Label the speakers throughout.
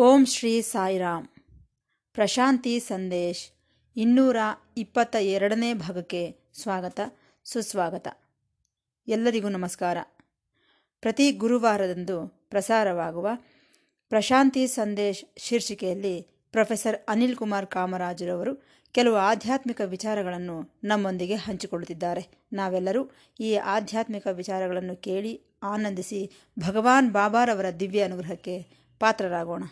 Speaker 1: ಓಂ ಶ್ರೀ ಸಾಯಿರಾಮ್. ಪ್ರಶಾಂತಿ ಸಂದೇಶ್, ಇನ್ನೂರ ಇಪ್ಪತ್ತ ಎರಡನೇ ಭಾಗಕ್ಕೆ ಸ್ವಾಗತ, ಸುಸ್ವಾಗತ. ಎಲ್ಲರಿಗೂ ನಮಸ್ಕಾರ. ಪ್ರತಿ ಗುರುವಾರದಂದು ಪ್ರಸಾರವಾಗುವ ಪ್ರಶಾಂತಿ ಸಂದೇಶ್ ಶೀರ್ಷಿಕೆಯಲ್ಲಿ ಪ್ರೊಫೆಸರ್ ಅನಿಲ್ ಕುಮಾರ್ ಕಾಮರಾಜರವರು ಕೆಲವು ಆಧ್ಯಾತ್ಮಿಕ ವಿಚಾರಗಳನ್ನು ನಮ್ಮೊಂದಿಗೆ ಹಂಚಿಕೊಳ್ಳುತ್ತಿದ್ದಾರೆ. ನಾವೆಲ್ಲರೂ ಈ ಆಧ್ಯಾತ್ಮಿಕ ವಿಚಾರಗಳನ್ನು ಕೇಳಿ ಆನಂದಿಸಿ ಭಗವಾನ್ ಬಾಬಾರವರ ದಿವ್ಯ ಅನುಗ್ರಹಕ್ಕೆ ಪಾತ್ರರಾಗೋಣ.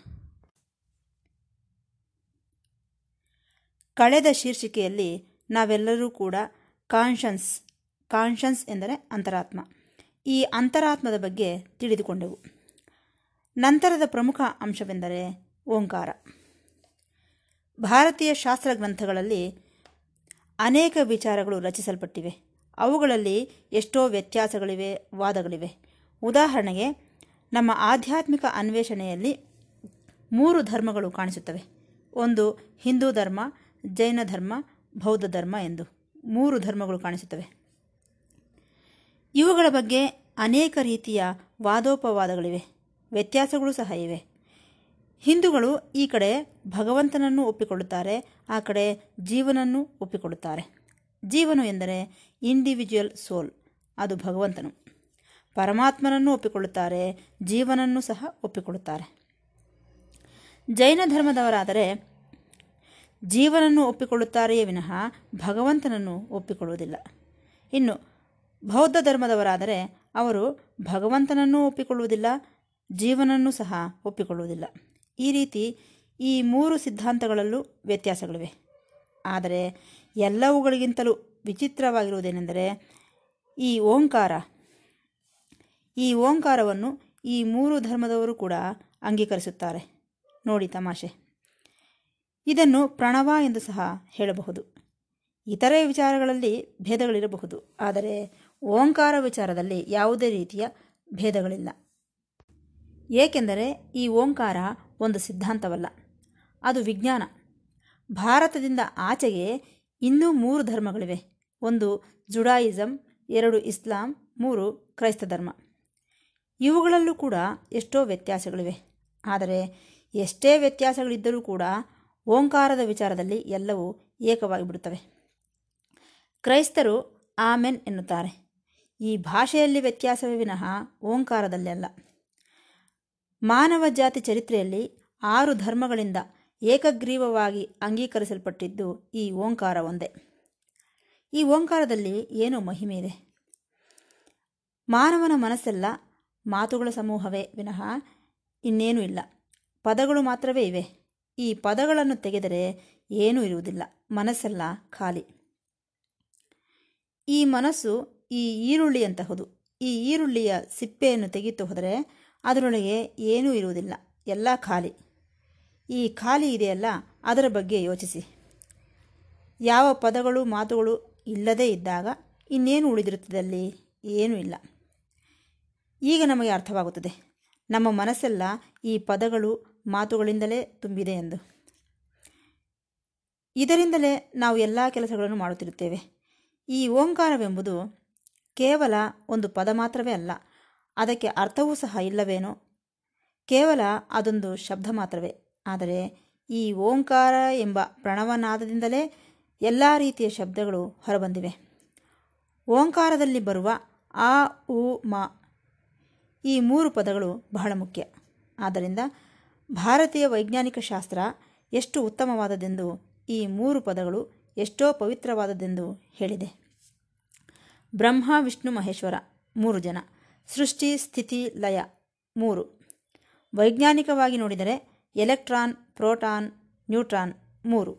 Speaker 1: ಕಳೆದ ಶೀರ್ಷಿಕೆಯಲ್ಲಿ ನಾವೆಲ್ಲರೂ ಕೂಡ ಕಾನ್ಷನ್ಸ್ ಕಾನ್ಷನ್ಸ್ ಎಂದರೆ ಅಂತರಾತ್ಮ. ಈ ಅಂತರಾತ್ಮದ ಬಗ್ಗೆ ತಿಳಿದುಕೊಂಡೆವು. ನಂತರದ ಪ್ರಮುಖ ಅಂಶವೆಂದರೆ ಓಂಕಾರ. ಭಾರತೀಯ ಶಾಸ್ತ್ರ ಗ್ರಂಥಗಳಲ್ಲಿ ಅನೇಕ ವಿಚಾರಗಳು ರಚಿಸಲ್ಪಟ್ಟಿವೆ. ಅವುಗಳಲ್ಲಿ ಎಷ್ಟೋ ವ್ಯತ್ಯಾಸಗಳಿವೆ, ವಾದಗಳಿವೆ. ಉದಾಹರಣೆಗೆ, ನಮ್ಮ ಆಧ್ಯಾತ್ಮಿಕ ಅನ್ವೇಷಣೆಯಲ್ಲಿ ಮೂರು ಧರ್ಮಗಳು ಕಾಣಿಸುತ್ತವೆ. ಒಂದು ಹಿಂದೂ ಧರ್ಮ ಜೈನ ಧರ್ಮ, ಬೌದ್ಧ ಧರ್ಮ ಎಂದು ಮೂರು ಧರ್ಮಗಳು ಕಾಣಿಸುತ್ತವೆ. ಇವುಗಳ ಬಗ್ಗೆ ಅನೇಕ ರೀತಿಯ ವಾದೋಪವಾದಗಳಿವೆ. ವ್ಯತ್ಯಾಸಗಳು ಸಹ ಇವೆ. ಹಿಂದೂಗಳು ಈ ಕಡೆ ಭಗವಂತನನ್ನು ಒಪ್ಪಿಕೊಳ್ಳುತ್ತಾರೆ, ಆ ಕಡೆ ಜೀವನನ್ನು ಒಪ್ಪಿಕೊಳ್ಳುತ್ತಾರೆ. ಜೀವನು ಎಂದರೆ ಇಂಡಿವಿಜುವಲ್ ಸೋಲ್ ಅದು ಭಗವಂತನು. ಪರಮಾತ್ಮನನ್ನು ಒಪ್ಪಿಕೊಳ್ಳುತ್ತಾರೆ, ಜೀವನನ್ನು ಸಹ ಒಪ್ಪಿಕೊಳ್ಳುತ್ತಾರೆ. ಜೈನ ಧರ್ಮದವರಾದರೆ ಜೀವನನ್ನು ಒಪ್ಪಿಕೊಳ್ಳುತ್ತಾರೆಯೇ ವಿನಃ ಭಗವಂತನನ್ನು ಒಪ್ಪಿಕೊಳ್ಳುವುದಿಲ್ಲ. ಇನ್ನು ಬೌದ್ಧ ಧರ್ಮದವರಾದರೆ ಅವರು ಭಗವಂತನನ್ನೂ ಒಪ್ಪಿಕೊಳ್ಳುವುದಿಲ್ಲ, ಜೀವನನ್ನು ಸಹ ಒಪ್ಪಿಕೊಳ್ಳುವುದಿಲ್ಲ. ಈ ರೀತಿ ಈ ಮೂರು ಸಿದ್ಧಾಂತಗಳಲ್ಲೂ ವ್ಯತ್ಯಾಸಗಳಿವೆ. ಆದರೆ ಎಲ್ಲವುಗಳಿಗಿಂತಲೂ ವಿಚಿತ್ರವಾಗಿರುವುದೇನೆಂದರೆ ಈ ಓಂಕಾರ, ಈ ಓಂಕಾರವನ್ನು ಈ ಮೂರು ಧರ್ಮದವರು ಕೂಡ ಅಂಗೀಕರಿಸುತ್ತಾರೆ. ನೋಡಿ ತಮಾಷೆ. ಇದನ್ನು ಪ್ರಣವ ಎಂದು ಸಹ ಹೇಳಬಹುದು. ಇತರೆ ವಿಚಾರಗಳಲ್ಲಿ ಭೇದಗಳಿರಬಹುದು. ಆದರೆ ಓಂಕಾರ ವಿಚಾರದಲ್ಲಿ ಯಾವುದೇ ರೀತಿಯ ಭೇದಗಳಿಲ್ಲ. ಏಕೆಂದರೆ ಈ ಓಂಕಾರ ಒಂದು ಸಿದ್ಧಾಂತವಲ್ಲ. ಅದು ವಿಜ್ಞಾನ. ಭಾರತದಿಂದ ಆಚೆಗೆ ಇನ್ನೂ ಮೂರು ಧರ್ಮಗಳಿವೆ. ಒಂದು ಜುಡಾಯಿಸಮ್ ಎರಡು ಇಸ್ಲಾಂ, ಮೂರು ಕ್ರೈಸ್ತ ಧರ್ಮ. ಇವುಗಳಲ್ಲೂ ಕೂಡ ಎಷ್ಟೋ ವ್ಯತ್ಯಾಸಗಳಿವೆ. ಆದರೆ ಎಷ್ಟೇ ವ್ಯತ್ಯಾಸಗಳಿದ್ದರೂ ಕೂಡ ಓಂಕಾರದ ವಿಚಾರದಲ್ಲಿ ಎಲ್ಲವೂ ಏಕವಾಗಿ ಬಿಡುತ್ತವೆ. ಕ್ರೈಸ್ತರು ಆಮೆನ್ ಎನ್ನುತ್ತಾರೆ. ಈ ಭಾಷೆಯಲ್ಲಿ ವ್ಯತ್ಯಾಸವೇ ವಿನಃ ಓಂಕಾರದಲ್ಲಿ ಅಲ್ಲ. ಮಾನವ ಜಾತಿ ಚರಿತ್ರೆಯಲ್ಲಿ ಆರು ಧರ್ಮಗಳಿಂದ ಏಕಗ್ರೀವವಾಗಿ ಅಂಗೀಕರಿಸಲ್ಪಟ್ಟಿದ್ದು ಈ ಓಂಕಾರ ಒಂದೇ. ಈ ಓಂಕಾರದಲ್ಲಿ ಏನೋ ಮಹಿಮೆ ಇದೆ. ಮಾನವನ ಮನಸ್ಸೆಲ್ಲ ಮಾತುಗಳ ಸಮೂಹವೇ ವಿನಃ ಇನ್ನೇನೂ ಇಲ್ಲ. ಪದಗಳು ಮಾತ್ರವೇ ಇವೆ. ಈ ಪದಗಳನ್ನು ತೆಗೆದರೆ ಏನೂ ಇರುವುದಿಲ್ಲ. ಮನಸ್ಸೆಲ್ಲ ಖಾಲಿ. ಈ ಮನಸ್ಸು ಈ ಈರುಳ್ಳಿ ಈರುಳ್ಳಿಯಂತಹುದು. ಈ ಈರುಳ್ಳಿಯ ಸಿಪ್ಪೆಯನ್ನು ತೆಗೆದು ಹೋದರೆ ಅದರೊಳಗೆ ಏನೂ ಇರುವುದಿಲ್ಲ. ಎಲ್ಲ ಖಾಲಿ. ಈ ಖಾಲಿ ಇದೆಯಲ್ಲ, ಅದರ ಬಗ್ಗೆ ಯೋಚಿಸಿ. ಯಾವ ಪದಗಳು, ಮಾತುಗಳು ಇಲ್ಲದೇ ಇದ್ದಾಗ ಇನ್ನೇನು ಉಳಿದಿರುತ್ತದೆ ಅಲ್ಲಿ? ಏನೂ ಇಲ್ಲ. ಈಗ ನಮಗೆ ಅರ್ಥವಾಗುತ್ತದೆ. ನಮ್ಮ ಮನಸ್ಸೆಲ್ಲ ಈ ಪದಗಳು ಮಾತುಗಳಿಂದಲೇ ತುಂಬಿದೆ ಎಂದು. ಇದರಿಂದಲೇ ನಾವು ಎಲ್ಲ ಕೆಲಸಗಳನ್ನು ಮಾಡುತ್ತಿರುತ್ತೇವೆ. ಈ ಓಂಕಾರವೆಂಬುದು ಕೇವಲ ಒಂದು ಪದ ಮಾತ್ರವೇ ಅಲ್ಲ, ಅದಕ್ಕೆ ಅರ್ಥವೂ ಸಹ ಇಲ್ಲವೇನೋ. ಕೇವಲ ಅದೊಂದು ಶಬ್ದ ಮಾತ್ರವೇ. ಆದರೆ ಈ ಓಂಕಾರ ಎಂಬ ಪ್ರಣವನಾದದಿಂದಲೇ ಎಲ್ಲ ರೀತಿಯ ಶಬ್ದಗಳು ಹೊರಬಂದಿವೆ. ಓಂಕಾರದಲ್ಲಿ ಬರುವ ಆ, ಉ, ಮ ಈ ಮೂರು ಪದಗಳು ಬಹಳ ಮುಖ್ಯ. ಆದ್ದರಿಂದ ಭಾರತೀಯ ವೈಜ್ಞಾನಿಕ ಶಾಸ್ತ್ರ ಎಷ್ಟು ಉತ್ತಮವಾದದೆಂದು ಈ ಮೂರು ಪದಗಳು ಎಷ್ಟೋ ಪವಿತ್ರವಾದದೆಂದು ಹೇಳಿದೆ. ಬ್ರಹ್ಮ, ವಿಷ್ಣು, ಮಹೇಶ್ವರ, ಮೂರು ಜನ. ಸೃಷ್ಟಿ, ಸ್ಥಿತಿ, ಲಯ, ಮೂರು. ವೈಜ್ಞಾನಿಕವಾಗಿ ನೋಡಿದರೆ ಎಲೆಕ್ಟ್ರಾನ್, ಪ್ರೋಟಾನ್, ನ್ಯೂಟ್ರಾನ್, ಮೂರು.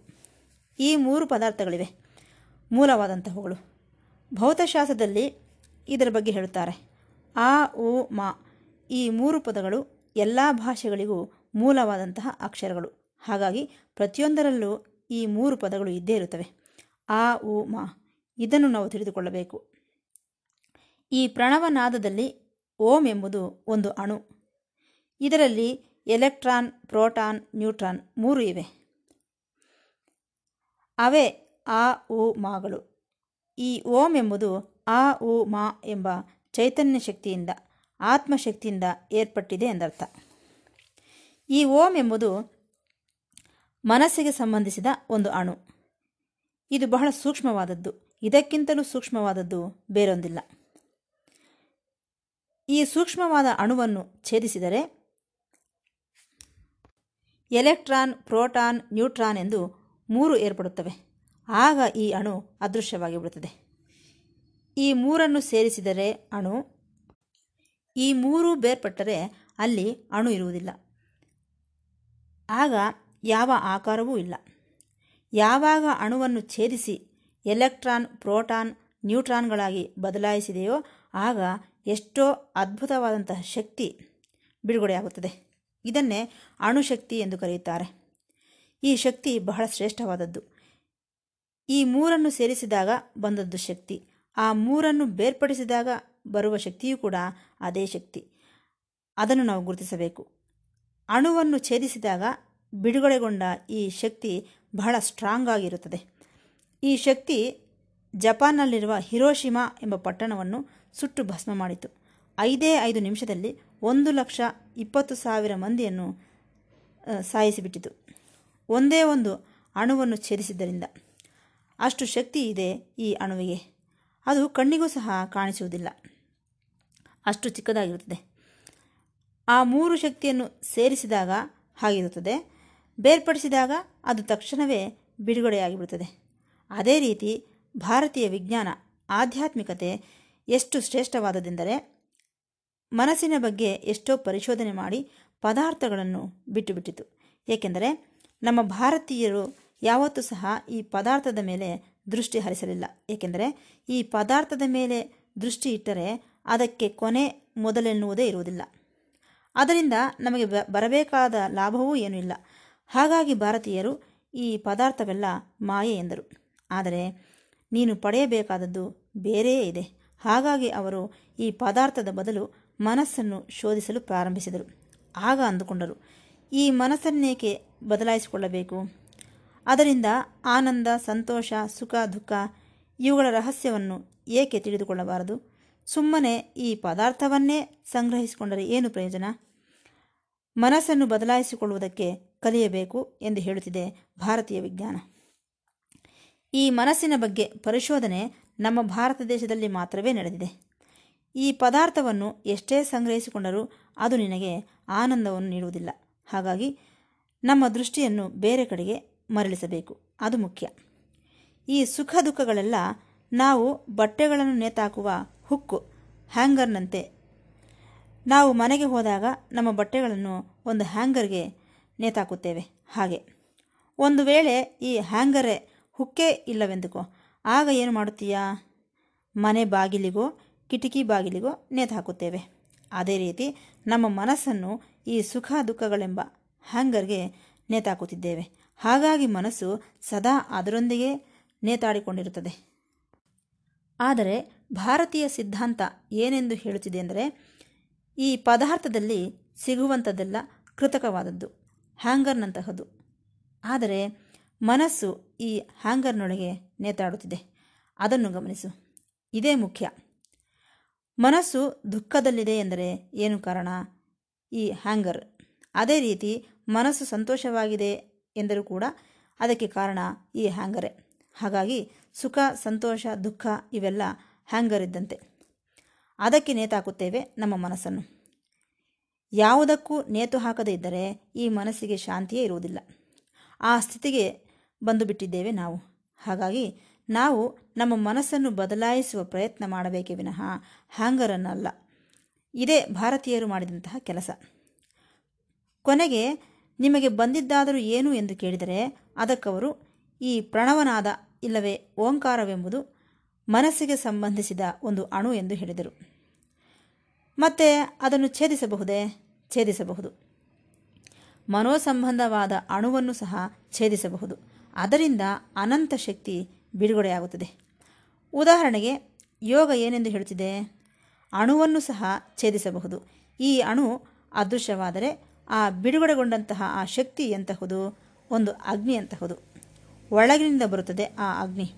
Speaker 1: ಈ ಮೂರು ಪದಾರ್ಥಗಳಿವೆ. ಮೂಲವಾದಂತಹವುಗಳು. ಭೌತಶಾಸ್ತ್ರದಲ್ಲಿ ಇದರ ಬಗ್ಗೆ ಹೇಳುತ್ತಾರೆ. ಆ, ಉ, ಮ ಈ ಮೂರು ಪದಗಳು ಎಲ್ಲ ಭಾಷೆಗಳಿಗೂ ಮೂಲವಾದಂತಹ ಅಕ್ಷರಗಳು. ಹಾಗಾಗಿ ಪ್ರತಿಯೊಂದರಲ್ಲೂ ಈ ಮೂರು ಪದಗಳು ಇದ್ದೇ ಇರುತ್ತವೆ. ಆ, ಉ, ಮ. ಇದನ್ನು ನಾವು ತಿಳಿದುಕೊಳ್ಳಬೇಕು. ಈ ಪ್ರಣವನಾದದಲ್ಲಿ ಓಂ ಎಂಬುದು ಒಂದು ಅಣು. ಇದರಲ್ಲಿ ಎಲೆಕ್ಟ್ರಾನ್, ಪ್ರೋಟಾನ್, ನ್ಯೂಟ್ರಾನ್ ಮೂರು ಇವೆ. ಅವೇ ಆ, ಉ, ಮಾಗಳು. ಈ ಓಂ ಎಂಬುದು ಆ, ಉ, ಮಾ ಎಂಬ ಚೈತನ್ಯ ಶಕ್ತಿಯಿಂದ, ಆತ್ಮಶಕ್ತಿಯಿಂದ ಏರ್ಪಟ್ಟಿದೆ ಎಂದರ್ಥ. ಈ ಓಂ ಎಂಬುದು ಮನಸ್ಸಿಗೆ ಸಂಬಂಧಿಸಿದ ಒಂದು ಅಣು. ಇದು ಬಹಳ ಸೂಕ್ಷ್ಮವಾದದ್ದು. ಇದಕ್ಕಿಂತಲೂ ಸೂಕ್ಷ್ಮವಾದದ್ದು ಬೇರೊಂದಿಲ್ಲ. ಈ ಸೂಕ್ಷ್ಮವಾದ ಅಣುವನ್ನು ಛೇದಿಸಿದರೆ ಎಲೆಕ್ಟ್ರಾನ್, ಪ್ರೋಟಾನ್, ನ್ಯೂಟ್ರಾನ್ ಎಂದು ಮೂರು ಏರ್ಪಡುತ್ತವೆ. ಆಗ ಈ ಅಣು ಅದೃಶ್ಯವಾಗಿ ಬಿಡುತ್ತದೆ. ಈ ಮೂರನ್ನು ಸೇರಿಸಿದರೆ ಅಣು ಈ ಮೂರು ಬೇರ್ಪಟ್ಟರೆ ಅಲ್ಲಿ ಅಣು ಇರುವುದಿಲ್ಲ. ಆಗ ಯಾವ ಆಕಾರವೂ ಇಲ್ಲ. ಯಾವಾಗ ಅಣುವನ್ನು ಛೇದಿಸಿ ಎಲೆಕ್ಟ್ರಾನ್, ಪ್ರೋಟಾನ್, ನ್ಯೂಟ್ರಾನ್ಗಳಾಗಿ ಬದಲಾಯಿಸಿದೆಯೋ ಆಗ ಎಷ್ಟೋ ಅದ್ಭುತವಾದಂತಹ ಶಕ್ತಿ ಬಿಡುಗಡೆಯಾಗುತ್ತದೆ. ಇದನ್ನೇ ಅಣುಶಕ್ತಿ ಎಂದು ಕರೆಯುತ್ತಾರೆ. ಈ ಶಕ್ತಿ ಬಹಳ ಶ್ರೇಷ್ಠವಾದದ್ದು. ಈ ಮೂರನ್ನು ಸೇರಿಸಿದಾಗ ಬಂದದ್ದು ಶಕ್ತಿ. ಆ ಮೂರನ್ನು ಬೇರ್ಪಡಿಸಿದಾಗ ಬರುವ ಶಕ್ತಿಯೂ ಕೂಡ ಅದೇ ಶಕ್ತಿ. ಅದನ್ನು ನಾವು ಗುರುತಿಸಬೇಕು. ಅಣುವನ್ನು ಛೇದಿಸಿದಾಗ ಬಿಡುಗಡೆಗೊಂಡ ಈ ಶಕ್ತಿ ಬಹಳ ಸ್ಟ್ರಾಂಗ್ ಆಗಿರುತ್ತದೆ. ಈ ಶಕ್ತಿ ಜಪಾನ್ನಲ್ಲಿರುವ ಹಿರೋಶಿಮಾ ಎಂಬ ಪಟ್ಟಣವನ್ನು ಸುಟ್ಟು ಭಸ್ಮ ಮಾಡಿತು. ಐದೇ ಐದು ನಿಮಿಷದಲ್ಲಿ ಒಂದು ಲಕ್ಷ ಇಪ್ಪತ್ತು ಸಾವಿರ ಮಂದಿಯನ್ನು ಸಾಯಿಸಿಬಿಟ್ಟಿತು. ಒಂದೇ ಒಂದು ಅಣುವನ್ನು ಛೇದಿಸಿದ್ದರಿಂದ. ಅಷ್ಟು ಶಕ್ತಿ ಇದೆ ಈ ಅಣುವಿಗೆ. ಅದು ಕಣ್ಣಿಗೂ ಸಹ ಕಾಣಿಸುವುದಿಲ್ಲ. ಅಷ್ಟು ಚಿಕ್ಕದಾಗಿರುತ್ತದೆ. ಆ ಮೂರು ಶಕ್ತಿಯನ್ನು ಸೇರಿಸಿದಾಗ ಹಾಗಿರುತ್ತದೆ. ಬೇರ್ಪಡಿಸಿದಾಗ ಅದು ತಕ್ಷಣವೇ ಬಿಡುಗಡೆಯಾಗಿಬಿಡುತ್ತದೆ. ಅದೇ ರೀತಿ ಭಾರತೀಯ ವಿಜ್ಞಾನ ಆಧ್ಯಾತ್ಮಿಕತೆ ಎಷ್ಟು ಶ್ರೇಷ್ಠವಾದದೆಂದರೆ ಮನಸ್ಸಿನ ಬಗ್ಗೆ ಎಷ್ಟೋ ಪರಿಶೋಧನೆ ಮಾಡಿ ಪದಾರ್ಥಗಳನ್ನು ಬಿಟ್ಟುಬಿಟ್ಟಿತು. ಏಕೆಂದರೆ ನಮ್ಮ ಭಾರತೀಯರು ಯಾವತ್ತೂ ಸಹ ಈ ಪದಾರ್ಥದ ಮೇಲೆ ದೃಷ್ಟಿ ಹರಿಸಲಿಲ್ಲ. ಏಕೆಂದರೆ ಈ ಪದಾರ್ಥದ ಮೇಲೆ ದೃಷ್ಟಿ ಇಟ್ಟರೆ ಅದಕ್ಕೆ ಕೊನೆ ಮೊದಲೆನ್ನುವುದೇ ಇರುವುದಿಲ್ಲ. ಅದರಿಂದ ನಮಗೆ ಬರಬೇಕಾದ ಲಾಭವೂ ಏನೂ ಇಲ್ಲ. ಹಾಗಾಗಿ ಭಾರತೀಯರು ಈ ಪದಾರ್ಥವೆಲ್ಲ ಮಾಯೆ ಎಂದರು. ಆದರೆ ನೀನು ಪಡೆಯಬೇಕಾದದ್ದು ಬೇರೆಯೇ ಇದೆ. ಹಾಗಾಗಿ ಅವರು ಈ ಪದಾರ್ಥದ ಬದಲು ಮನಸ್ಸನ್ನು ಶೋಧಿಸಲು ಪ್ರಾರಂಭಿಸಿದರು. ಆಗ ಅಂದುಕೊಂಡರು, ಈ ಮನಸ್ಸನ್ನೇಕೆ ಬದಲಾಯಿಸಿಕೊಳ್ಳಬೇಕು? ಅದರಿಂದ ಆನಂದ, ಸಂತೋಷ, ಸುಖ, ದುಃಖ ಇವುಗಳ ರಹಸ್ಯವನ್ನು ಏಕೆ ತಿಳಿದುಕೊಳ್ಳಬಾರದು? ಸುಮ್ಮನೆ ಈ ಪದಾರ್ಥವನ್ನೇ ಸಂಗ್ರಹಿಸಿಕೊಂಡರೆ ಏನು ಪ್ರಯೋಜನ? ಮನಸ್ಸನ್ನು ಬದಲಾಯಿಸಿಕೊಳ್ಳುವುದಕ್ಕೆ ಕಲಿಯಬೇಕು ಎಂದು ಹೇಳುತ್ತಿದೆ ಭಾರತೀಯ ವಿಜ್ಞಾನ. ಈ ಮನಸ್ಸಿನ ಬಗ್ಗೆ ಪರಿಶೋಧನೆ ನಮ್ಮ ಭಾರತ ದೇಶದಲ್ಲಿ ಮಾತ್ರವೇ ನಡೆದಿದೆ. ಈ ಪದಾರ್ಥವನ್ನು ಎಷ್ಟೇ ಸಂಗ್ರಹಿಸಿಕೊಂಡರೂ ಅದು ನಿನಗೆ ಆನಂದವನ್ನು ನೀಡುವುದಿಲ್ಲ. ಹಾಗಾಗಿ ನಮ್ಮ ದೃಷ್ಟಿಯನ್ನು ಬೇರೆ ಕಡೆಗೆ ಮರಳಿಸಬೇಕು. ಅದು ಮುಖ್ಯ. ಈ ಸುಖ ದುಃಖಗಳೆಲ್ಲ ನಾವು ಬಟ್ಟೆಗಳನ್ನು ನೇತಾಕುವ ಹುಕ್ಕು, ಹ್ಯಾಂಗರ್ನಂತೆ ನಾವು ಮನೆಗೆ ಹೋದಾಗ ನಮ್ಮ ಬಟ್ಟೆಗಳನ್ನು ಒಂದು ಹ್ಯಾಂಗರ್ಗೆ ನೇತಾಕುತ್ತೇವೆ. ಹಾಗೆ. ಒಂದು ವೇಳೆ ಈ ಹ್ಯಾಂಗರೇ ಹುಕ್ಕೇ ಇಲ್ಲವೆಂದುಕೋ, ಆಗ ಏನು ಮಾಡುತ್ತೀಯಾ? ಮನೆ ಬಾಗಿಲಿಗೋ, ಕಿಟಕಿ ಬಾಗಿಲಿಗೋ ನೇತು ಹಾಕುತ್ತೇವೆ ಅದೇ ರೀತಿ ನಮ್ಮ ಮನಸ್ಸನ್ನು ಈ ಸುಖ ದುಃಖಗಳೆಂಬ ಹ್ಯಾಂಗರ್ಗೆ ನೇತಾಕುತ್ತಿದ್ದೇವೆ. ಹಾಗಾಗಿ ಮನಸ್ಸು ಸದಾ ಅದರೊಂದಿಗೆ ನೇತಾಡಿಕೊಂಡಿರುತ್ತದೆ. ಆದರೆ ಭಾರತೀಯ ಸಿದ್ಧಾಂತ ಏನೆಂದು ಹೇಳುತ್ತಿದೆ ಅಂದರೆ ಈ ಪದಾರ್ಥದಲ್ಲಿ ಸಿಗುವಂಥದ್ದೆಲ್ಲ ಕೃತಕವಾದದ್ದು, ಹ್ಯಾಂಗರ್ನಂತಹದ್ದು. ಆದರೆ ಮನಸ್ಸು ಈ ಹ್ಯಾಂಗರ್ನೊಳಗೆ ನೇತಾಡುತ್ತಿದೆ. ಅದನ್ನು ಗಮನಿಸು. ಇದೇ ಮುಖ್ಯ. ಮನಸ್ಸು ದುಃಖದಲ್ಲಿದೆ ಎಂದರೆ ಏನು ಕಾರಣ? ಈ ಹ್ಯಾಂಗರ್. ಅದೇ ರೀತಿ ಮನಸ್ಸು ಸಂತೋಷವಾಗಿದೆ ಎಂದರೂ ಕೂಡ ಅದಕ್ಕೆ ಕಾರಣ ಈ ಹ್ಯಾಂಗರೇ. ಹಾಗಾಗಿ ಸುಖ, ಸಂತೋಷ, ದುಃಖ ಇವೆಲ್ಲ ಹ್ಯಾಂಗರ್ ಇದ್ದಂತೆ. ಅದಕ್ಕೆ ನೇತಾಕುತ್ತೇವೆ ನಮ್ಮ ಮನಸ್ಸನ್ನು. ಯಾವುದಕ್ಕೂ ನೇತು ಹಾಕದೇ ಇದ್ದರೆ ಈ ಮನಸ್ಸಿಗೆ ಶಾಂತಿಯೇ ಇರುವುದಿಲ್ಲ. ಆ ಸ್ಥಿತಿಗೆ ಬಂದು ಬಿಟ್ಟಿದ್ದೇವೆ ನಾವು. ಹಾಗಾಗಿ ನಾವು ನಮ್ಮ ಮನಸ್ಸನ್ನು ಬದಲಾಯಿಸುವ ಪ್ರಯತ್ನ ಮಾಡಬೇಕೇ ವಿನಃ ಹ್ಯಾಂಗರನ್ನಲ್ಲ ಇದೇ ಭಾರತೀಯರು ಮಾಡಿದಂತಹ ಕೆಲಸ. ಕೊನೆಗೆ ನಿಮಗೆ ಬಂದಿದ್ದಾದರೂ ಏನು ಎಂದು ಕೇಳಿದರೆ ಅದಕ್ಕವರು ಈ ಪ್ರಣವನಾದ ಇಲ್ಲವೇ ಓಂಕಾರವೆಂಬುದು ಮನಸ್ಸಿಗೆ ಸಂಬಂಧಿಸಿದ ಒಂದು ಅಣು ಎಂದು ಹೇಳಿದರು. ಮತ್ತೆ ಅದನ್ನು ಛೇದಿಸಬಹುದೇ? ಛೇದಿಸಬಹುದು. ಮನೋಸಂಬಂಧವಾದ ಅಣುವನ್ನು ಸಹ ಛೇದಿಸಬಹುದು. ಅದರಿಂದ ಅನಂತ ಶಕ್ತಿ ಬಿಡುಗಡೆಯಾಗುತ್ತದೆ. ಉದಾಹರಣೆಗೆ, ಯೋಗ ಏನೆಂದು ಹೇಳುತ್ತಿದೆ? ಅಣುವನ್ನು ಸಹ ಛೇದಿಸಬಹುದು. ಈ ಅಣು ಅದೃಶ್ಯವಾದರೆ ಆ ಬಿಡುಗಡೆಗೊಂಡಂತಹ ಆ ಶಕ್ತಿ ಎಂತಹುದು? ಒಂದು ಅಗ್ನಿ ಅಂತಹುದು ಒಳಗಿನಿಂದ ಬರುತ್ತದೆ ಆ ಅಗ್ನಿ.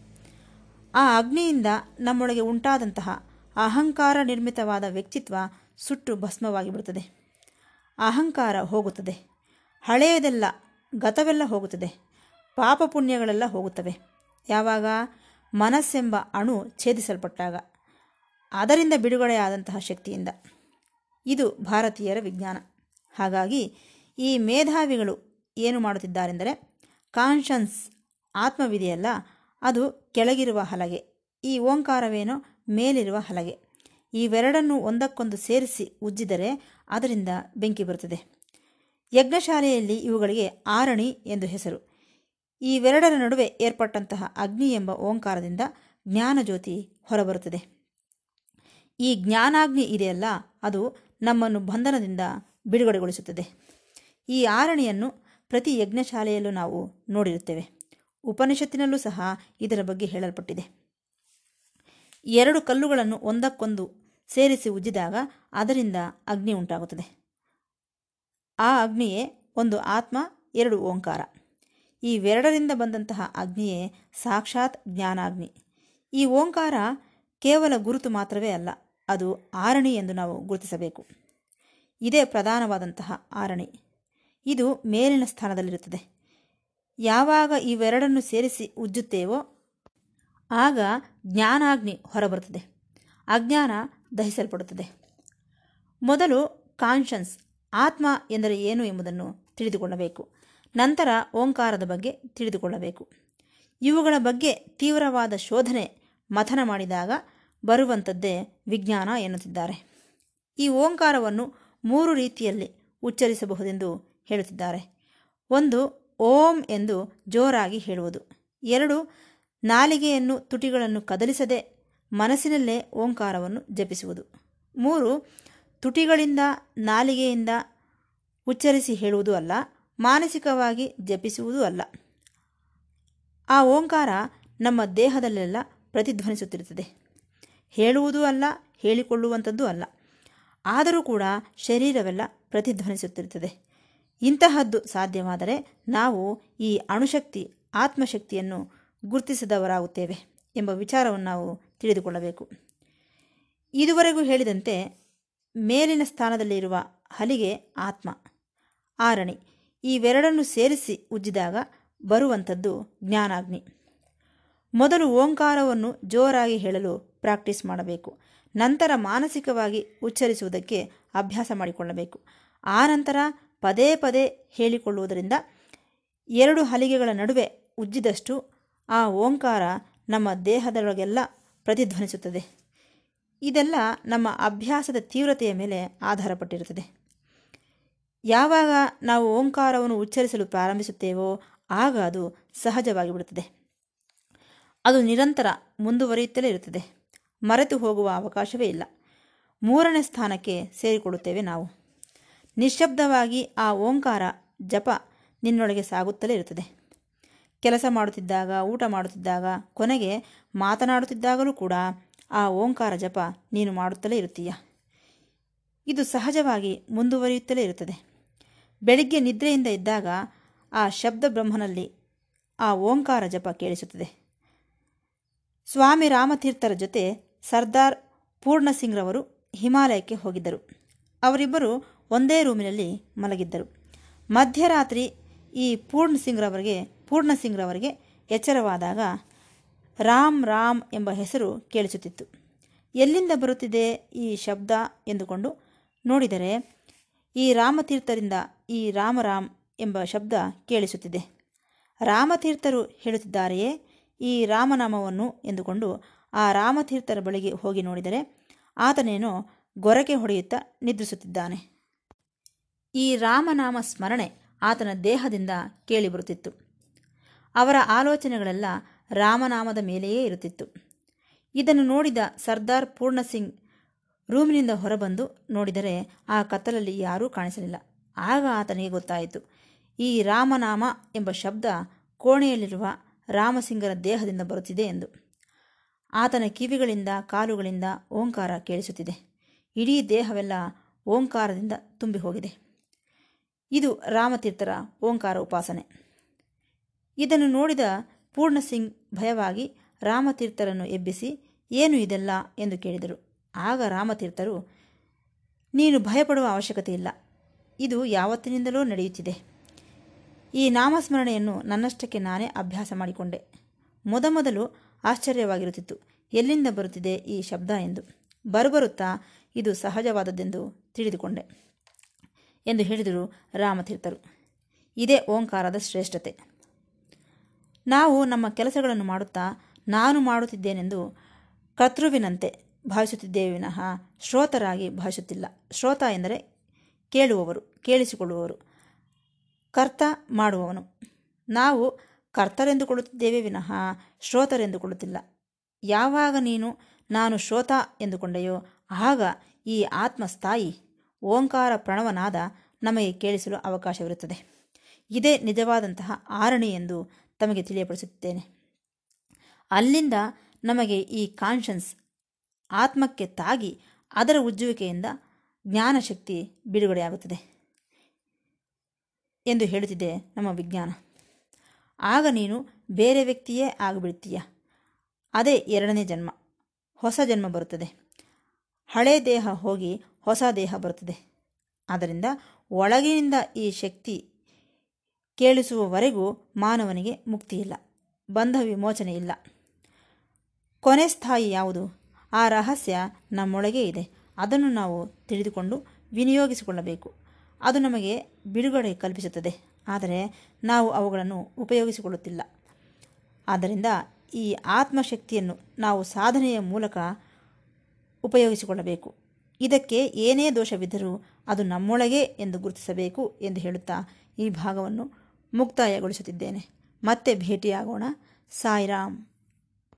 Speaker 1: ಆ ಅಗ್ನಿಯಿಂದ ನಮ್ಮೊಳಗೆ ಉಂಟಾದಂತಹ ಅಹಂಕಾರ ನಿರ್ಮಿತವಾದ ವ್ಯಕ್ತಿತ್ವ ಸುಟ್ಟು ಭಸ್ಮವಾಗಿಬಿಡುತ್ತದೆ ಅಹಂಕಾರ ಹೋಗುತ್ತದೆ. ಹಳೆಯದೆಲ್ಲ ಗತವೆಲ್ಲ ಹೋಗುತ್ತದೆ. ಪಾಪ ಪುಣ್ಯಗಳೆಲ್ಲ ಹೋಗುತ್ತವೆ. ಯಾವಾಗ? ಮನಸ್ಸೆಂಬ ಅಣು ಛೇದಿಸಲ್ಪಟ್ಟಾಗ. ಅದರಿಂದ ಬಿಡುಗಡೆಯಾದಂತಹ ಶಕ್ತಿಯಿಂದ. ಇದು ಭಾರತೀಯರ ವಿಜ್ಞಾನ. ಹಾಗಾಗಿ ಈ ಮೇಧಾವಿಗಳು ಏನು ಮಾಡುತ್ತಿದ್ದಾರೆಂದರೆ ಕಾನ್ಷನ್ಸ್ ಆತ್ಮವಿದೆಯಲ್ಲ ಅದು ಕೆಳಗಿರುವ ಹಲಗೆ. ಈ ಓಂಕಾರವೇನೋ ಮೇಲಿರುವ ಹಲಗೆ. ಇವೆರಡನ್ನು ಒಂದಕ್ಕೊಂದು ಸೇರಿಸಿ ಉಜ್ಜಿದರೆ ಅದರಿಂದ ಬೆಂಕಿ ಬರುತ್ತದೆ. ಯಜ್ಞಶಾಲೆಯಲ್ಲಿ ಇವುಗಳಿಗೆ ಆರಣಿ ಎಂದು ಹೆಸರು. ಇವೆರಡರ ನಡುವೆ ಏರ್ಪಟ್ಟಂತಹ ಅಗ್ನಿ ಎಂಬ ಓಂಕಾರದಿಂದ ಜ್ಞಾನಜ್ಯೋತಿ ಹೊರಬರುತ್ತದೆ. ಈ ಜ್ಞಾನಾಗ್ನಿ ಇದೆಯಲ್ಲ, ಅದು ನಮ್ಮನ್ನು ಬಂಧನದಿಂದ ಬಿಡುಗಡೆಗೊಳಿಸುತ್ತದೆ. ಈ ಆರಣಿಯನ್ನು ಪ್ರತಿ ಯಜ್ಞಶಾಲೆಯಲ್ಲೂ ನಾವು ನೋಡಿರುತ್ತೇವೆ. ಉಪನಿಷತ್ತಿನಲ್ಲೂ ಸಹ ಇದರ ಬಗ್ಗೆ ಹೇಳಲ್ಪಟ್ಟಿದೆ. ಎರಡು ಕಲ್ಲುಗಳನ್ನು ಒಂದಕ್ಕೊಂದು ಸೇರಿಸಿ ಉಜ್ಜಿದಾಗ ಅದರಿಂದ ಅಗ್ನಿ ಉಂಟಾಗುತ್ತದೆ. ಆ ಅಗ್ನಿಯೇ ಒಂದು ಆತ್ಮ, ಎರಡು ಓಂಕಾರ. ಇವೆರಡರಿಂದ ಬಂದಂತಹ ಅಗ್ನಿಯೇ ಸಾಕ್ಷಾತ್ ಜ್ಞಾನಾಗ್ನಿ. ಈ ಓಂಕಾರ ಕೇವಲ ಗುರುತು ಮಾತ್ರವೇ ಅಲ್ಲ, ಅದು ಆರಣಿ ಎಂದು ನಾವು ಗುರುತಿಸಬೇಕು. ಇದೇ ಪ್ರಧಾನವಾದಂತಹ ಆರಣಿ. ಇದು ಮೇಲಿನ ಸ್ಥಾನದಲ್ಲಿರುತ್ತದೆ. ಯಾವಾಗ ಇವೆರಡನ್ನು ಸೇರಿಸಿ ಉಜ್ಜುತ್ತೇವೋ ಆಗ ಜ್ಞಾನಾಗ್ನಿ ಹೊರಬರುತ್ತದೆ. ಅಜ್ಞಾನ ದಹಿಸಲ್ಪಡುತ್ತದೆ. ಮೊದಲು ಕಾನ್ಷನ್ಸ್ ಆತ್ಮ ಎಂದರೆ ಏನು ಎಂಬುದನ್ನು ತಿಳಿದುಕೊಳ್ಳಬೇಕು. ನಂತರ ಓಂಕಾರದ ಬಗ್ಗೆ ತಿಳಿದುಕೊಳ್ಳಬೇಕು. ಇವುಗಳ ಬಗ್ಗೆ ತೀವ್ರವಾದ ಶೋಧನೆ, ಮಥನ ಮಾಡಿದಾಗ ಬರುವಂಥದ್ದೇ ವಿಜ್ಞಾನ ಎನ್ನುತ್ತಿದ್ದಾರೆ. ಈ ಓಂಕಾರವನ್ನು ಮೂರು ರೀತಿಯಲ್ಲಿ ಉಚ್ಚರಿಸಬಹುದೆಂದು ಹೇಳುತ್ತಿದ್ದಾರೆ. ಒಂದು ಓಂ ಎಂದು ಜೋರಾಗಿ ಹೇಳುವುದು. ಎರಡು, ನಾಲಿಗೆಯನ್ನು ತುಟಿಗಳನ್ನು ಕದಲಿಸದೆ ಮನಸ್ಸಿನಲ್ಲೇ ಓಂಕಾರವನ್ನು ಜಪಿಸುವುದು. ಮೂರು, ತುಟಿಗಳಿಂದ ನಾಲಿಗೆಯಿಂದ ಉಚ್ಚರಿಸಿ ಹೇಳುವುದು ಅಲ್ಲ, ಮಾನಸಿಕವಾಗಿ ಜಪಿಸುವುದೂ ಅಲ್ಲ. ಆ ಓಂಕಾರ ನಮ್ಮ ದೇಹದಲ್ಲೆಲ್ಲ ಪ್ರತಿಧ್ವನಿಸುತ್ತಿರುತ್ತದೆ. ಹೇಳುವುದೂ ಅಲ್ಲ, ಹೇಳಿಕೊಳ್ಳುವಂಥದ್ದೂ ಅಲ್ಲ. ಆದರೂ ಕೂಡ ಶರೀರವೆಲ್ಲ ಪ್ರತಿಧ್ವನಿಸುತ್ತಿರುತ್ತದೆ. ಇಂತಹದ್ದು ಸಾಧ್ಯವಾದರೆ ನಾವು ಈ ಅಣುಶಕ್ತಿ, ಆತ್ಮಶಕ್ತಿಯನ್ನು ಗುರುತಿಸಿದವರಾಗುತ್ತೇವೆ ಎಂಬ ವಿಚಾರವನ್ನು ನಾವು ತಿಳಿದುಕೊಳ್ಳಬೇಕು. ಇದುವರೆಗೂ ಹೇಳಿದಂತೆ ಮೇಲಿನ ಸ್ಥಾನದಲ್ಲಿರುವ ಹಲಿಗೆ ಆತ್ಮ, ಆರಣಿ ಇವೆರಡನ್ನು ಸೇರಿಸಿ ಉಜ್ಜಿದಾಗ ಬರುವಂಥದ್ದು ಜ್ಞಾನಾಗ್ನಿ. ಮೊದಲು ಓಂಕಾರವನ್ನು ಜೋರಾಗಿ ಹೇಳಲು ಪ್ರಾಕ್ಟೀಸ್ ಮಾಡಬೇಕು. ನಂತರ ಮಾನಸಿಕವಾಗಿ ಉಚ್ಚರಿಸುವುದಕ್ಕೆ ಅಭ್ಯಾಸ ಮಾಡಿಕೊಳ್ಳಬೇಕು. ಆ ನಂತರ ಪದೇ ಪದೇ ಹೇಳಿಕೊಳ್ಳುವುದರಿಂದ ಎರಡು ಹಲಿಗೆಗಳ ನಡುವೆ ಉಜ್ಜಿದಷ್ಟು ಆ ಓಂಕಾರ ನಮ್ಮ ದೇಹದೊಳಗೆಲ್ಲ ಪ್ರತಿಧ್ವನಿಸುತ್ತದೆ. ಇದೆಲ್ಲ ನಮ್ಮ ಅಭ್ಯಾಸದ ತೀವ್ರತೆಯ ಮೇಲೆ ಆಧಾರಪಟ್ಟಿರುತ್ತದೆ. ಯಾವಾಗ ನಾವು ಓಂಕಾರವನ್ನು ಉಚ್ಚರಿಸಲು ಪ್ರಾರಂಭಿಸುತ್ತೇವೋ ಆಗ ಅದು ಸಹಜವಾಗಿ ಬಿಡುತ್ತದೆ ಅದು ನಿರಂತರ ಮುಂದುವರಿಯುತ್ತಲೇ ಇರುತ್ತದೆ. ಮರೆತು ಹೋಗುವ ಅವಕಾಶವೇ ಇಲ್ಲ. ಮೂರನೇ ಸ್ಥಾನಕ್ಕೆ ಸೇರಿಕೊಳ್ಳುತ್ತೇವೆ ನಾವು. ನಿಶ್ಶಬ್ದವಾಗಿ ಆ ಓಂಕಾರ, ಜಪ ನಿನ್ನೊಳಗೆ ಸಾಗುತ್ತಲೇ ಇರುತ್ತದೆ. ಕೆಲಸ ಮಾಡುತ್ತಿದ್ದಾಗ, ಊಟ ಮಾಡುತ್ತಿದ್ದಾಗ, ಕೊನೆಗೆ ಮಾತನಾಡುತ್ತಿದ್ದಾಗಲೂ ಕೂಡ ಆ ಓಂಕಾರ, ಜಪ ನೀನು ಮಾಡುತ್ತಲೇ ಇರುತ್ತೀಯ. ಇದು ಸಹಜವಾಗಿ ಮುಂದುವರಿಯುತ್ತಲೇ ಇರುತ್ತದೆ. ಬೆಳಿಗ್ಗೆ ನಿದ್ರೆಯಿಂದ ಇದ್ದಾಗ ಆ ಶಬ್ದ ಬ್ರಹ್ಮನಲ್ಲಿ ಆ ಓಂಕಾರ, ಜಪ ಕೇಳಿಸುತ್ತದೆ. ಸ್ವಾಮಿ ರಾಮತೀರ್ಥರ ಜೊತೆ ಸರ್ದಾರ್ ಪೂರ್ಣ ಸಿಂಗ್ರವರು ಹಿಮಾಲಯಕ್ಕೆ ಹೋಗಿದ್ದರು. ಅವರಿಬ್ಬರು ಒಂದೇ ರೂಮಿನಲ್ಲಿ ಮಲಗಿದ್ದರು. ಮಧ್ಯರಾತ್ರಿ ಈ ಪೂರ್ಣ ಸಿಂಗ್ರವರಿಗೆ ಪೂರ್ಣ ಸಿಂಗ್ರವರಿಗೆ ಎಚ್ಚರವಾದಾಗ ರಾಮ್ ರಾಮ್ ಎಂಬ ಹೆಸರು ಕೇಳಿಸುತ್ತಿತ್ತು. ಎಲ್ಲಿಂದ ಬರುತ್ತಿದೆ ಈ ಶಬ್ದ ಎಂದುಕೊಂಡು ನೋಡಿದರೆ ಈ ರಾಮತೀರ್ಥರಿಂದ ಈ ರಾಮರಾಮ್ ಎಂಬ ಶಬ್ದ ಕೇಳಿಸುತ್ತಿದೆ. ರಾಮತೀರ್ಥರು ಹೇಳುತ್ತಿದ್ದಾರೆಯೇ ಈ ರಾಮನಾಮವನ್ನು ಎಂದುಕೊಂಡು ಆ ರಾಮತೀರ್ಥರ ಬಳಿಗೆ ಹೋಗಿ ನೋಡಿದರೆ ಆತನೇನೋ ಗೊರಕೆ ಹೊಡೆಯುತ್ತಾ ನಿದ್ರಿಸುತ್ತಿದ್ದಾನೆ. ಈ ರಾಮನಾಮ ಸ್ಮರಣೆ ಆತನ ದೇಹದಿಂದ ಕೇಳಿಬರುತ್ತಿತ್ತು. ಅವರ ಆಲೋಚನೆಗಳೆಲ್ಲ ರಾಮನಾಮದ ಮೇಲೆಯೇ ಇರುತ್ತಿತ್ತು. ಇದನ್ನು ನೋಡಿದ ಸರ್ದಾರ್ ಪೂರ್ಣ ಸಿಂಗ್ ರೂಮಿನಿಂದ ಹೊರಬಂದು ನೋಡಿದರೆ ಆ ಕತ್ತಲಲ್ಲಿ ಯಾರೂ ಕಾಣಿಸಲಿಲ್ಲ. ಆಗ ಆತನಿಗೆ ಗೊತ್ತಾಯಿತು, ಈ ರಾಮನಾಮ ಎಂಬ ಶಬ್ದ ಕೋಣೆಯಲ್ಲಿರುವ ರಾಮಸಿಂಗರ ದೇಹದಿಂದ ಬರುತ್ತಿದೆ ಎಂದು. ಆತನ ಕಿವಿಗಳಿಂದ, ಕಾಲುಗಳಿಂದ ಓಂಕಾರ ಕೇಳಿಸುತ್ತಿದೆ. ಇಡೀ ದೇಹವೆಲ್ಲ ಓಂಕಾರದಿಂದ ತುಂಬಿ ಹೋಗಿದೆ ಇದು ರಾಮತೀರ್ಥರ ಓಂಕಾರ ಉಪಾಸನೆ. ಇದನ್ನು ನೋಡಿದ ಪೂರ್ಣ ಸಿಂಗ್ ಭಯವಾಗಿ ರಾಮತೀರ್ಥರನ್ನು ಎಬ್ಬಿಸಿ, ಏನು ಇದೆಲ್ಲ? ಎಂದು ಕೇಳಿದರು. ಆಗ ರಾಮತೀರ್ಥರು, ನೀನು ಭಯಪಡುವ ಅವಶ್ಯಕತೆ ಇಲ್ಲ. ಇದು ಯಾವತ್ತಿನಿಂದಲೂ ನಡೆಯುತ್ತಿದೆ. ಈ ನಾಮಸ್ಮರಣೆಯನ್ನು ನನ್ನಷ್ಟಕ್ಕೆ ನಾನೇ ಅಭ್ಯಾಸ ಮಾಡಿಕೊಂಡೆ. ಮೊದಮೊದಲು ಆಶ್ಚರ್ಯವಾಗಿರುತ್ತಿತ್ತು. ಎಲ್ಲಿಂದ ಬರುತ್ತಿದೆ ಈ ಶಬ್ದ ಎಂದು. ಬರುಬರುತ್ತಾ ಇದು ಸಹಜವಾದದ್ದೆಂದು ತಿಳಿದುಕೊಂಡೆ. ಎಂದು ಹೇಳಿದರು ರಾಮತೀರ್ಥರು ಇದೇ ಓಂಕಾರದ ಶ್ರೇಷ್ಠತೆ. ನಾವು ನಮ್ಮ ಕೆಲಸಗಳನ್ನು ಮಾಡುತ್ತಾ ನಾನು ಮಾಡುತ್ತಿದ್ದೇನೆಂದು ಕರ್ತೃವಿನಂತೆ ಭಾವಿಸುತ್ತಿದ್ದೇವೆ ವಿನಃ ಶ್ರೋತರಾಗಿ ಭಾವಿಸುತ್ತಿಲ್ಲ. ಶ್ರೋತ ಎಂದರೆ ಕೇಳುವವರು, ಕೇಳಿಸಿಕೊಳ್ಳುವವರು. ಕರ್ತ ಮಾಡುವವನು. ನಾವು ಕರ್ತರೆಂದುಕೊಳ್ಳುತ್ತಿದ್ದೇವೆ ವಿನಃ ಶ್ರೋತರೆಂದುಕೊಳ್ಳುತ್ತಿಲ್ಲ. ಯಾವಾಗ ನೀನು ನಾನು ಶ್ರೋತ ಎಂದುಕೊಂಡೆಯೋ ಆಗ ಈ ಆತ್ಮಸ್ಥಾಯಿ ಓಂಕಾರ ಪ್ರಣವನಾದ ನಮಗೆ ಕೇಳಿಸಲು ಅವಕಾಶವಿರುತ್ತದೆ. ಇದೇ ನಿಜವಾದಂತಹ ಆರಣಿ ಎಂದು ತಮಗೆ ತಿಳಿಯಪಡಿಸುತ್ತೇನೆ ಅಲ್ಲಿಂದ ನಮಗೆ ಈ ಕಾನ್ಷನ್ಸ್ ಆತ್ಮಕ್ಕೆ ತಾಗಿ ಅದರ ಉಜ್ಜುವಿಕೆಯಿಂದ ಜ್ಞಾನಶಕ್ತಿ ಬಿಡುಗಡೆಯಾಗುತ್ತದೆ ಎಂದು ಹೇಳುತ್ತಿದೆ ನಮ್ಮ ವಿಜ್ಞಾನ. ಆಗ ನೀನು ಬೇರೆ ವ್ಯಕ್ತಿಯೇ ಆಗಿಬಿಡ್ತೀಯ ಅದೇ ಎರಡನೇ ಜನ್ಮ. ಹೊಸ ಜನ್ಮ ಬರುತ್ತದೆ. ಹಳೆ ದೇಹ ಹೋಗಿ ಹೊಸ ದೇಹ ಬರುತ್ತದೆ. ಆದ್ದರಿಂದ ಒಳಗಿನಿಂದ ಈ ಶಕ್ತಿ ಕೇಳಿಸುವವರೆಗೂ ಮಾನವನಿಗೆ ಮುಕ್ತಿಯಿಲ್ಲ, ಬಂಧ ವಿಮೋಚನೆ ಇಲ್ಲ ಕೊನೆ ಸ್ಥಾಯಿ ಯಾವುದು? ಆ ರಹಸ್ಯ ನಮ್ಮೊಳಗೆ ಇದೆ. ಅದನ್ನು ನಾವು ತಿಳಿದುಕೊಂಡು ವಿನಿಯೋಗಿಸಿಕೊಳ್ಳಬೇಕು. ಅದು ನಮಗೆ ಬಿಡುಗಡೆ ಕಲ್ಪಿಸುತ್ತದೆ. ಆದರೆ ನಾವು ಅವುಗಳನ್ನು ಉಪಯೋಗಿಸಿಕೊಳ್ಳುತ್ತಿಲ್ಲ. ಆದ್ದರಿಂದ ಈ ಆತ್ಮಶಕ್ತಿಯನ್ನು ನಾವು ಸಾಧನೆಯ ಮೂಲಕ ಉಪಯೋಗಿಸಿಕೊಳ್ಳಬೇಕು. ಇದಕ್ಕೆ ಏನೇ ದೋಷವಿದ್ದರೂ ಅದು ನಮ್ಮೊಳಗೆ ಎಂದು ಗುರುತಿಸಬೇಕು ಎಂದು ಹೇಳುತ್ತಾ ಈ ಭಾಗವನ್ನು ಮುಕ್ತಾಯಗೊಳಿಸುತ್ತಿದ್ದೇನೆ. ಮತ್ತೆ ಭೇಟಿಯಾಗೋಣ. ಸಾಯಿರಾಮ್.